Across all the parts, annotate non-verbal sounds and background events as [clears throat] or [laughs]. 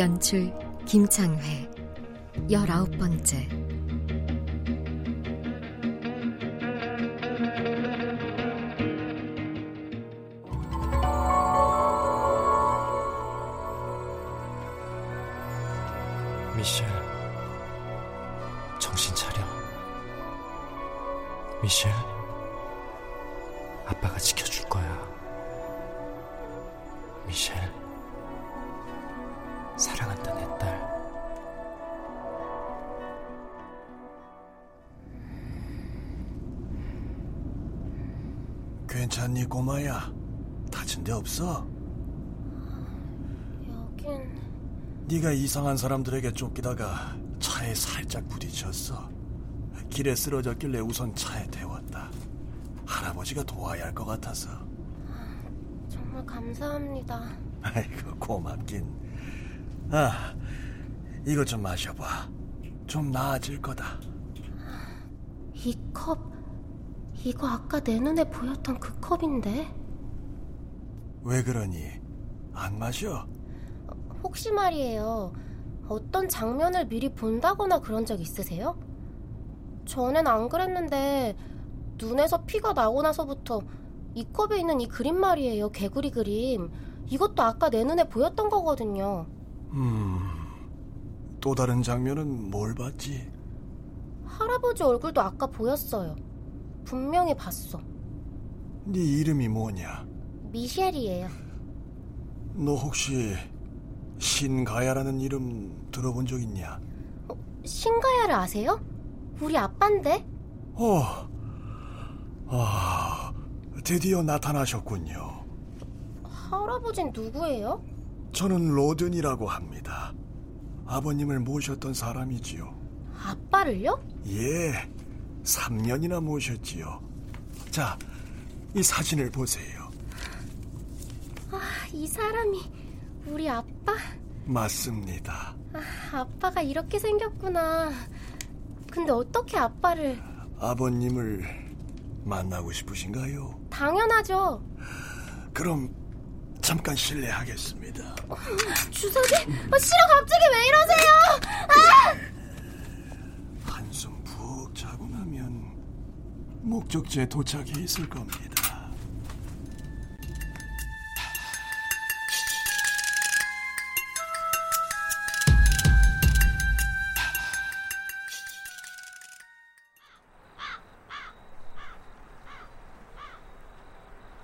연출 김창회. 열아홉 번째. 미셸, 정신 차려. 미셸, 없어? 여긴 네가 이상한 사람들에게 쫓기다가 차에 살짝 부딪혔어. 길에 쓰러졌길래 우선 차에 태웠다. 할아버지가 도와야 할 것 같아서. 정말 감사합니다. 아이고 고맙긴. 아, 이것 좀 마셔봐. 좀 나아질 거다. 이 컵, 이거 아까 내 눈에 보였던 그 컵인데? 왜 그러니? 안 마셔? 혹시 말이에요. 어떤 장면을 미리 본다거나 그런 적 있으세요? 전엔 안 그랬는데 눈에서 피가 나고 나서부터 이 컵에 있는 이 그림 말이에요. 개구리 그림. 이것도 아까 내 눈에 보였던 거거든요. 음, 또 다른 장면은 뭘 봤지? 할아버지 얼굴도 아까 보였어요. 분명히 봤어. 네 이름이 뭐냐? 미셸이에요. 너 혹시 신가야라는 이름 들어본 적 있냐? 신가야를 아세요? 우리 아빠인데? 어, 아, 드디어 나타나셨군요. 할아버진 누구예요? 저는 로든이라고 합니다. 아버님을 모셨던 사람이지요. 아빠를요? 예, 3년이나 모셨지요. 자, 이 사진을 보세요. 아, 이 사람이 우리 아빠? 맞습니다. 아, 아빠가 이렇게 생겼구나. 근데 어떻게 아빠를 아버님을 만나고 싶으신가요? 당연하죠. 그럼 잠깐 실례하겠습니다. 주석이? 아, 싫어 갑자기 왜 이러세요? 아! 한숨 푹 자고 나면 목적지에 도착해 있을 겁니다.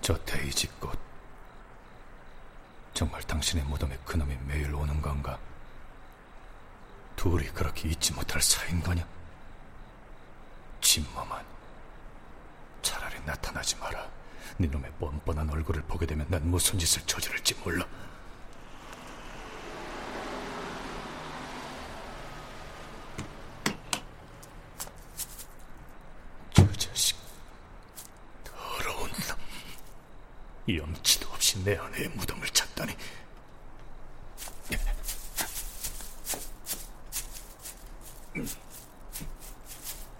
저 데이지꽃. 정말 당신의 무덤에 그놈이 매일 오는 건가? 둘이 그렇게 잊지 못할 사이인 거냐? 진범한. 차라리 나타나지 마라. 네 놈의 뻔뻔한 얼굴을 보게 되면 난 무슨 짓을 저지를지 몰라. 염치도 없이 내 아내의 무덤을 찾다니.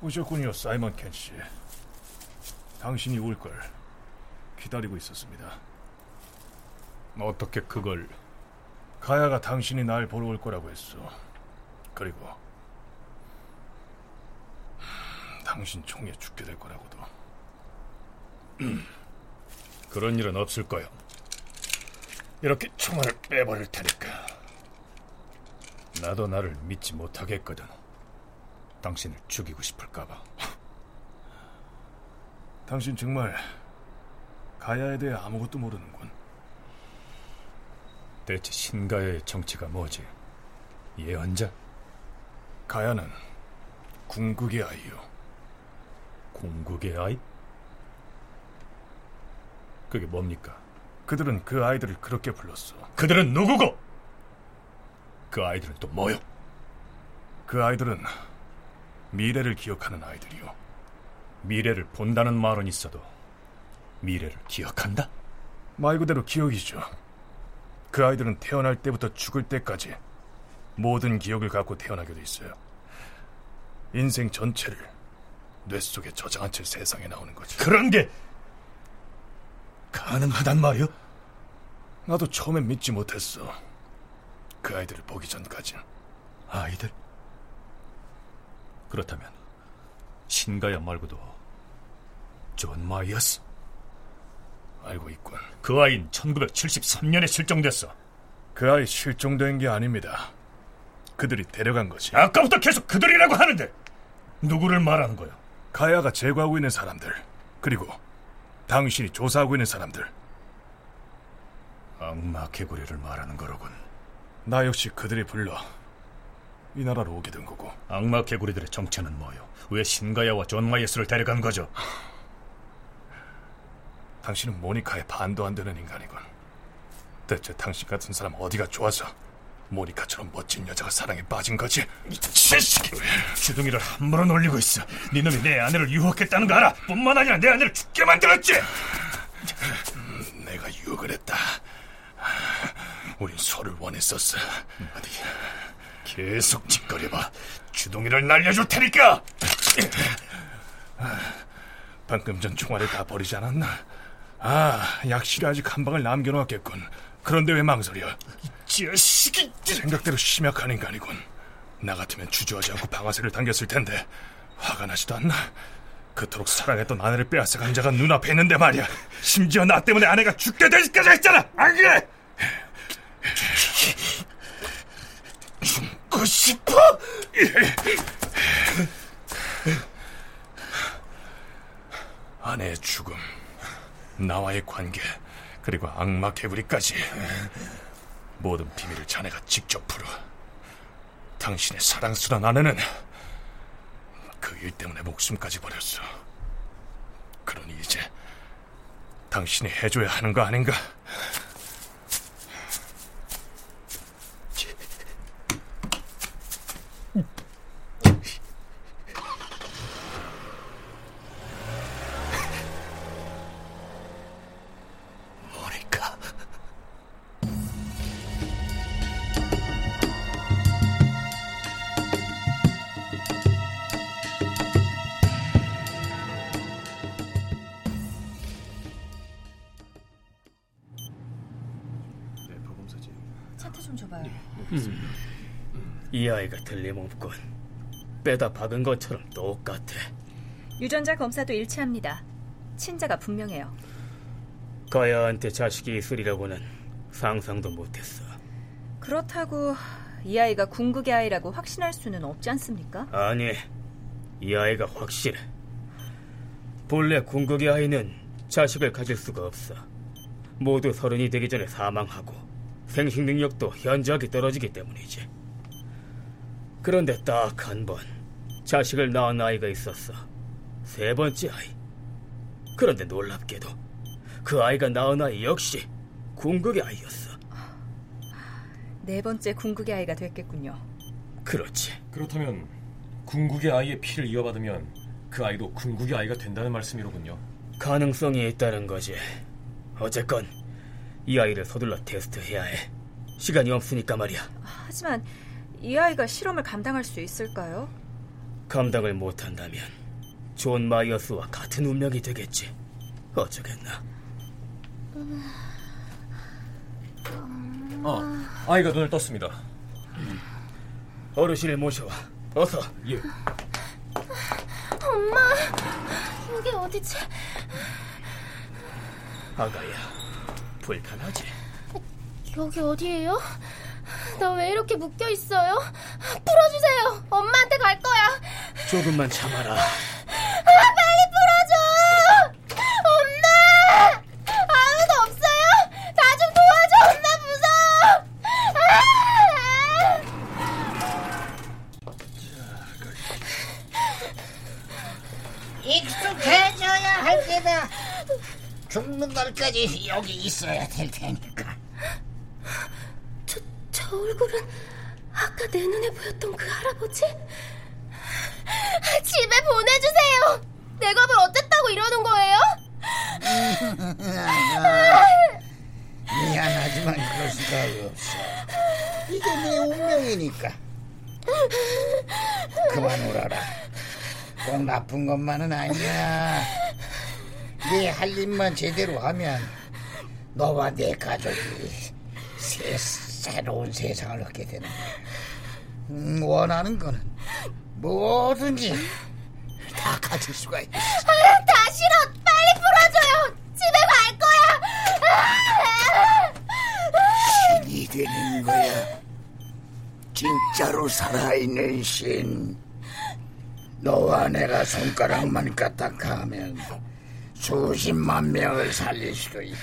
오셨군요, 사이먼 켄 씨. 당신이 올 걸 기다리고 있었습니다. 어떻게 그걸 가야가 당신이 날 보러 올 거라고 했어. 그리고 음, 당신 총에 죽게 될 거라고도. [clears throat] 그런 일은 없을 거요. 이렇게 총알을 빼버릴 테니까. 나도 나를 믿지 못하겠거든. 당신을 죽이고 싶을까봐. [laughs] 당신 정말 가야에 대해 아무것도 모르는군. 대체 신가야의 정체가 뭐지? 예언자? 가야는 궁극의 아이요. 궁극의 아이? 그게 뭡니까? 그들은 그 아이들을 그렇게 불렀어. 그들은 누구고? 그 아이들은 또 뭐요? 그 아이들은 미래를 기억하는 아이들이요. 미래를 본다는 말은 있어도 미래를 기억한다? 말 그대로 기억이죠. 그 아이들은 태어날 때부터 죽을 때까지 모든 기억을 갖고 태어나게 돼 있어요. 인생 전체를 뇌 속에 저장한 채 세상에 나오는 거지. 그런 게 가능하단 말이오? 나도 처음엔 믿지 못했어. 그 아이들을 보기 전까진. 아이들? 그렇다면 신가야 말고도 존 마이어스? 알고 있군. 그 아이는 1973년에 실종됐어. 그 아이 실종된 게 아닙니다. 그들이 데려간 거지. 아까부터 계속 그들이라고 하는데 누구를 말하는 거야? 가야가 제거하고 있는 사람들 그리고 당신이 조사하고 있는 사람들 악마 개구리를 말하는 거로군. 나 역시 그들이 불러 이 나라로 오게 된 거고 악마 개구리들의 정체는 뭐요? 왜 신가야와 존 마이어스를 데려간 거죠? 당신은 모니카에 반도 안 되는 인간이군. 대체 당신 같은 사람 어디가 좋아서 모니카처럼 멋진 여자가 사랑에 빠진 거지? 채식이 주둥이를 함부로 놀리고 있어. 네 놈이 내 아내를 유혹했다는 거 알아? 뿐만 아니라 내 아내를 죽게 만들었지. 음, 내가 유혹을 했다. 우린 서로를 원했었어. 어디 계속 짓거려봐. 주둥이를 날려줄 테니까. 방금 전 총알을 다 버리지 않았나? 아, 약실이 아직 한 방을 남겨놓았겠군. 그런데 왜 망설여? 자식이 생각대로 심약한 인간이군. 나 같으면 주저하지 않고 방아쇠를 당겼을 텐데 화가 나지도 않나? 그토록 사랑했던 아내를 빼앗아 간 자가 눈앞에 있는데 말이야. 심지어 나 때문에 아내가 죽게 되기까지 했잖아. 안 그래? 죽고 싶어? 아내의 죽음, 나와의 관계, 그리고 악마 개구리까지 모든 비밀을 자네가 직접 풀어. 당신의 사랑스러운 아내는 그 일 때문에 목숨까지 버렸어. 그러니 이제 당신이 해줘야 하는 거 아닌가? 차트 좀 줘봐요. 이 아이가 틀림없군. 빼다 박은 것처럼 똑같아. 유전자 검사도 일치합니다. 친자가 분명해요. 가야한테 자식이 있으리라고는 상상도 못했어. 그렇다고 이 아이가 궁극의 아이라고 확신할 수는 없지 않습니까? 아니, 이 아이가 확실해. 본래 궁극의 아이는 자식을 가질 수가 없어. 모두 서른이 되기 전에 사망하고 생식 능력도 현저하게 떨어지기 때문이지. 그런데 딱 한 번 자식을 낳은 아이가 있었어. 세 번째 아이. 그런데 놀랍게도 그 아이가 낳은 아이 역시 궁극의 아이였어. 네 번째 궁극의 아이가 됐겠군요. 그렇지. 그렇다면 궁극의 아이의 피를 이어받으면 그 아이도 궁극의 아이가 된다는 말씀이로군요. 가능성이 있다는 거지. 어쨌건 이 아이를 서둘러 테스트해야 해. 시간이 없으니까 말이야. 하지만 이 아이가 실험을 감당할 수 있을까요? 감당을 못한다면 존 마이어스와 같은 운명이 되겠지. 어쩌겠나. 아, 아이가 눈을 떴습니다. 어르신을 모셔와. 어서. 예. 엄마, 여기 어디지? 아가야, 불편하지? 여기 어디예요? 나 왜 이렇게 묶여 있어요? 풀어주세요. 엄마한테 갈 거야. 조금만 참아라. 날까지 여기 있어야 될 테니까. 저, 저 얼굴은 아까 내 눈에 보였던 그 할아버지? 집에 보내주세요! 내 겁을 어쨌다고 이러는 거예요? 미안하지만 그럴 수가 없어. 이게 내 운명이니까. 그만 울어라. 꼭 나쁜 것만은 아니야. 네 할 일만 제대로 하면 너와 내 가족이 새, 새로운 세상을 얻게 되는 거야. 음, 원하는 거는 뭐든지 다 가질 수가 있어. 아, 다 싫어! 빨리 풀어줘요! 집에 갈 거야! 신이 되는 거야. 진짜로 살아있는 신. 너와 내가 손가락만 까딱하면 수십만 명을 살릴 수도 있고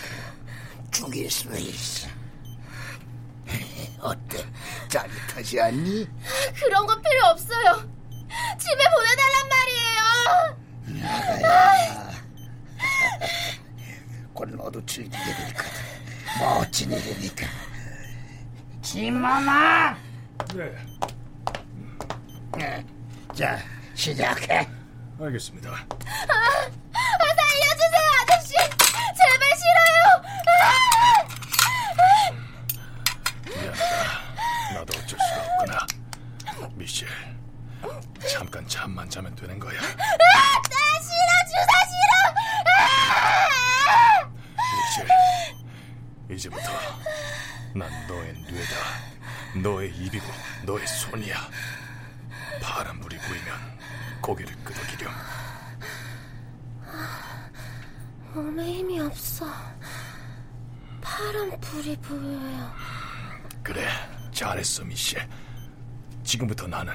죽일 수도 있어. 어때? 짜릿하지 않니? 그런 거 필요 없어요. 집에 보내달란 말이에요. 나가야. 곧 너도 즐기게 될 거다. 멋진 일이니까. 김마마! 네. 자, 시작해. 알겠습니다. 아, 아, 살려주세요, 아저씨. 제발 싫어요. 미안하다. 나도 어쩔 수가 없구나. 미셸, 잠깐 잠만 자면 되는 거야. 아, 나 싫어, 주사 싫어. 미셸, 이제부터 난 너의 뇌다. 너의 입이고 너의 손이야. 파란 불이 보이면 고개를 끄덕이렴. 몸에 힘이 없어. 파란 불이 보여요. 그래, 잘했어, 미셸. 지금부터 나는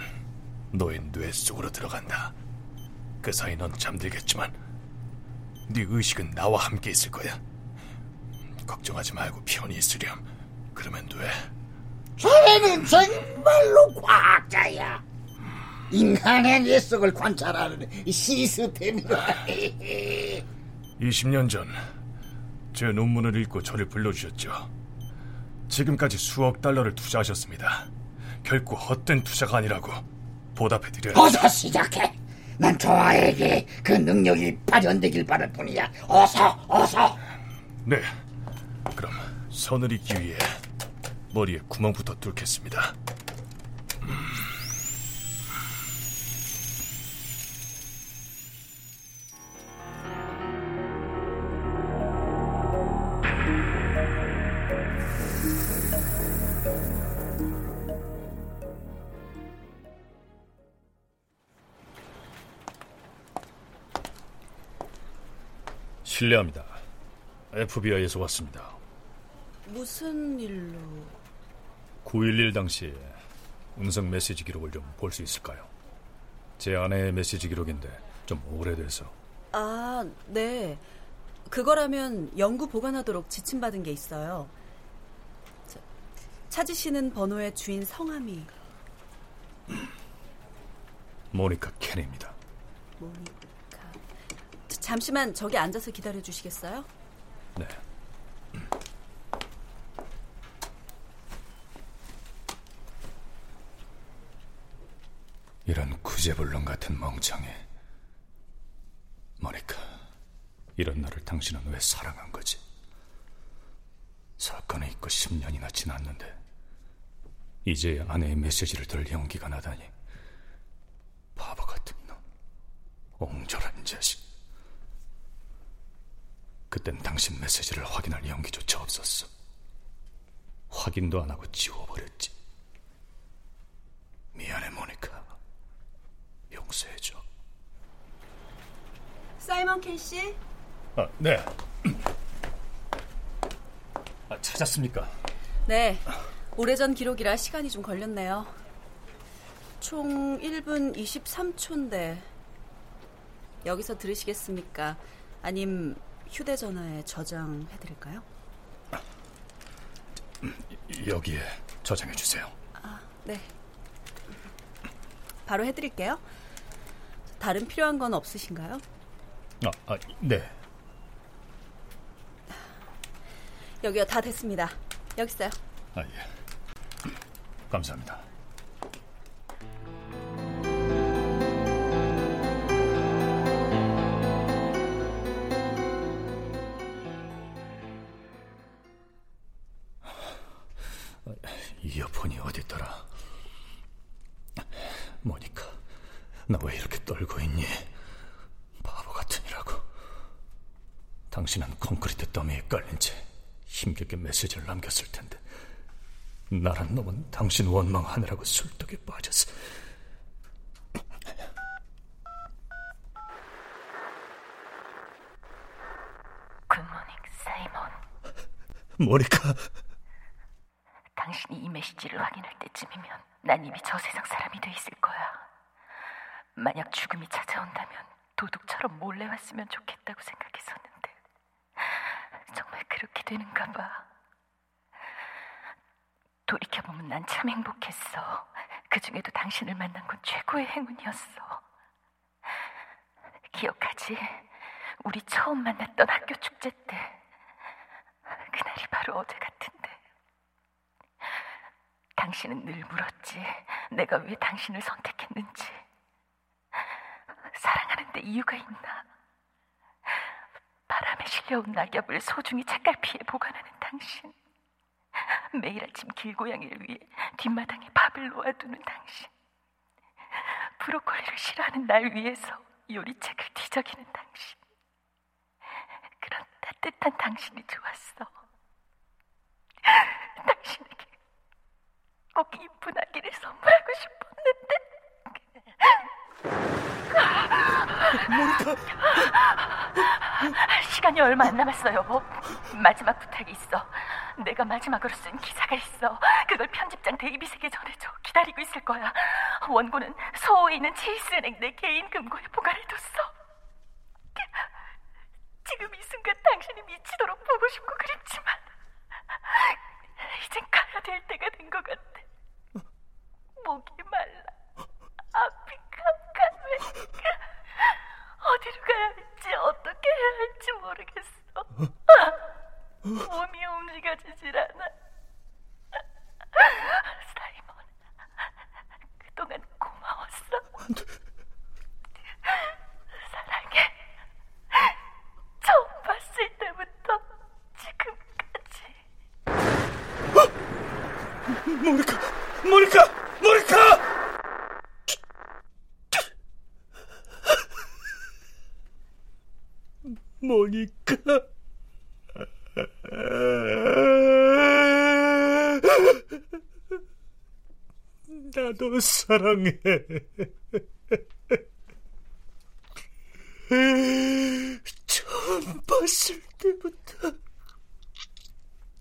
너의 뇌 속으로 들어간다. 그 사이 넌 잠들겠지만 네 의식은 나와 함께 있을 거야. 걱정하지 말고 편히 있으렴. 그러면 돼. 자네는 정말로 과학자야. 인간의 뇌 속을 관찰하는 시스템이라. [laughs] [laughs] 20년 전 제 논문을 읽고 저를 불러주셨죠. 지금까지 수억 달러를 투자하셨습니다. 결코 헛된 투자가 아니라고 보답해드려요. 어서 시작해. 난 조아에게 그 능력이 발현되길 바랄 뿐이야. 어서, 어서. 네. 그럼 서늘이기 위해 머리에 구멍부터 뚫겠습니다. 실례합니다. FBI에서 왔습니다. 무슨 일로? 9.11 당시에 음성 메시지 기록을 좀 볼 수 있을까요? 제 아내의 메시지 기록인데 좀 오래돼서. 아, 네. 그거라면 연구 보관하도록 지침받은 게 있어요. 저, 찾으시는 번호의 주인 성함이 모니카 켄입니다. 모니카. 저, 잠시만 저기 앉아서 기다려 주시겠어요? 네. 이런 구제불능 같은 멍청이. 모니카, 이런 나를 당신은 왜 사랑한 거지? 사건이 있고 10년이나 지났는데 이제 아내의 메시지를 들 용기가 나다니 바보 같은 놈 옹졸한 자식 그땐 당신 메시지를 확인할 용기조차 없었어 확인도 안 하고 지워버렸지 미안해 모니카 용서해줘 사이먼 켄 씨? 아, 네 [clears throat] 아, 찾았습니까? 네. 오래전 기록이라 시간이 좀 걸렸네요. 총 1분 23초인데 여기서 들으시겠습니까? 아님 휴대전화에 저장해드릴까요? 여기에 저장해 주세요. 아, 네. 바로 해드릴게요. 다른 필요한 건 없으신가요? 아, 아 네. 여기요, 다 됐습니다. 여기 있어요. 아, 예. 감사합니다. 이어폰이 어딨더라? 모니카, 나 왜 이렇게 떨고 있니? 바보 같으니라고. 당신은 콘크리트 더미에 깔린 채 힘겹게 메시지를 남겼을 텐데 나란 놈은 당신 원망하느라고 술독에 빠졌어. 굿모닝, 사이먼. 모니카. 당신이 이 메시지를 확인할 때쯤이면 난 이미 저 세상 사람이 돼 있을 거야. 만약 죽음이 찾아온다면 도둑처럼 몰래 왔으면 좋겠다고 생각했었는데 정말 그렇게 되는가 봐. 돌이켜보면 난 참 행복했어. 그 중에도 당신을 만난 건 최고의 행운이었어. 기억하지? 우리 처음 만났던 학교 축제 때. 그날이 바로 어제 같은데. 당신은 늘 물었지. 내가 왜 당신을 선택했는지. 사랑하는데 이유가 있나? 바람에 실려온 낙엽을 소중히 책갈피에 보관하는 당신. 매일 아침 길고양이를 위해 뒷마당에 밥을 놓아두는 당신. 브로콜리를 싫어하는 날 위해서 요리책을 뒤적이는 당신. 그런 따뜻한 당신이 좋았어. 당신에게 꼭 이쁜 아기를 선물하고 싶었는데. 시간이 얼마 안 남았어요. 마지막 부탁이 있어. 내가 마지막으로 쓴 기사가 있어. 그걸 편집장 데이빗에게 전해줘. 기다리고 있을 거야. 원고는 소호에 있는 체이스은행 내 개인 금고에 보관해뒀어. 지금 이 순간 당신이 미치도록 보고 싶고 그립지만 이젠 가야 될 때가 된 것 같아. 목이 말라. 앞이 깜깜해. 어디로 가야 할지 어떻게 해야 할지 모르겠어. 몸이 움직여지질 않아. 사이먼, 그동안 고마웠어. 사랑해. 처음 봤을 때부터 지금까지. 모니카, 모니카, 모니카! 모니카. 나도 사랑해. 처음 봤을 때부터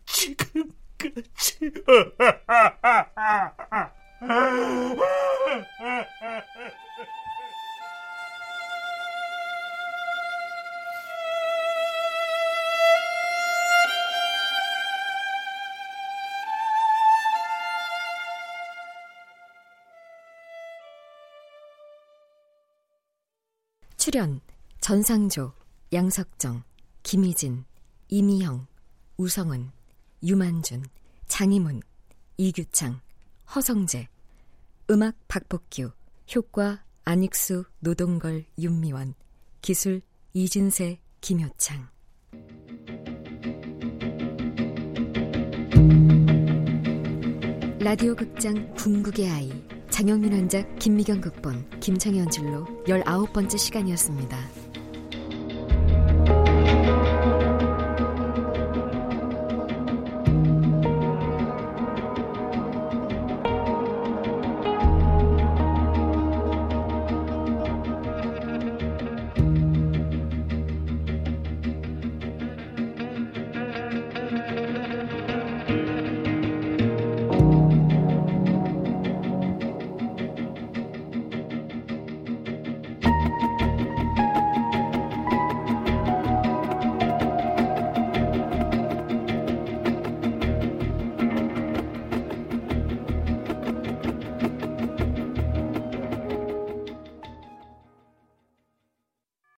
지금까지. [laughs] 출연 전상조, 양석정, 김희진, 이미형, 우성은, 유만준, 장희문, 이규창, 허성재 음악 박복규 효과 안익수, 노동걸, 윤미원 기술 이진세, 김효창. 라디오 극장 궁극의 아이 장영민 원작 김미경 극본 김창희 연출로 19번째 시간이었습니다.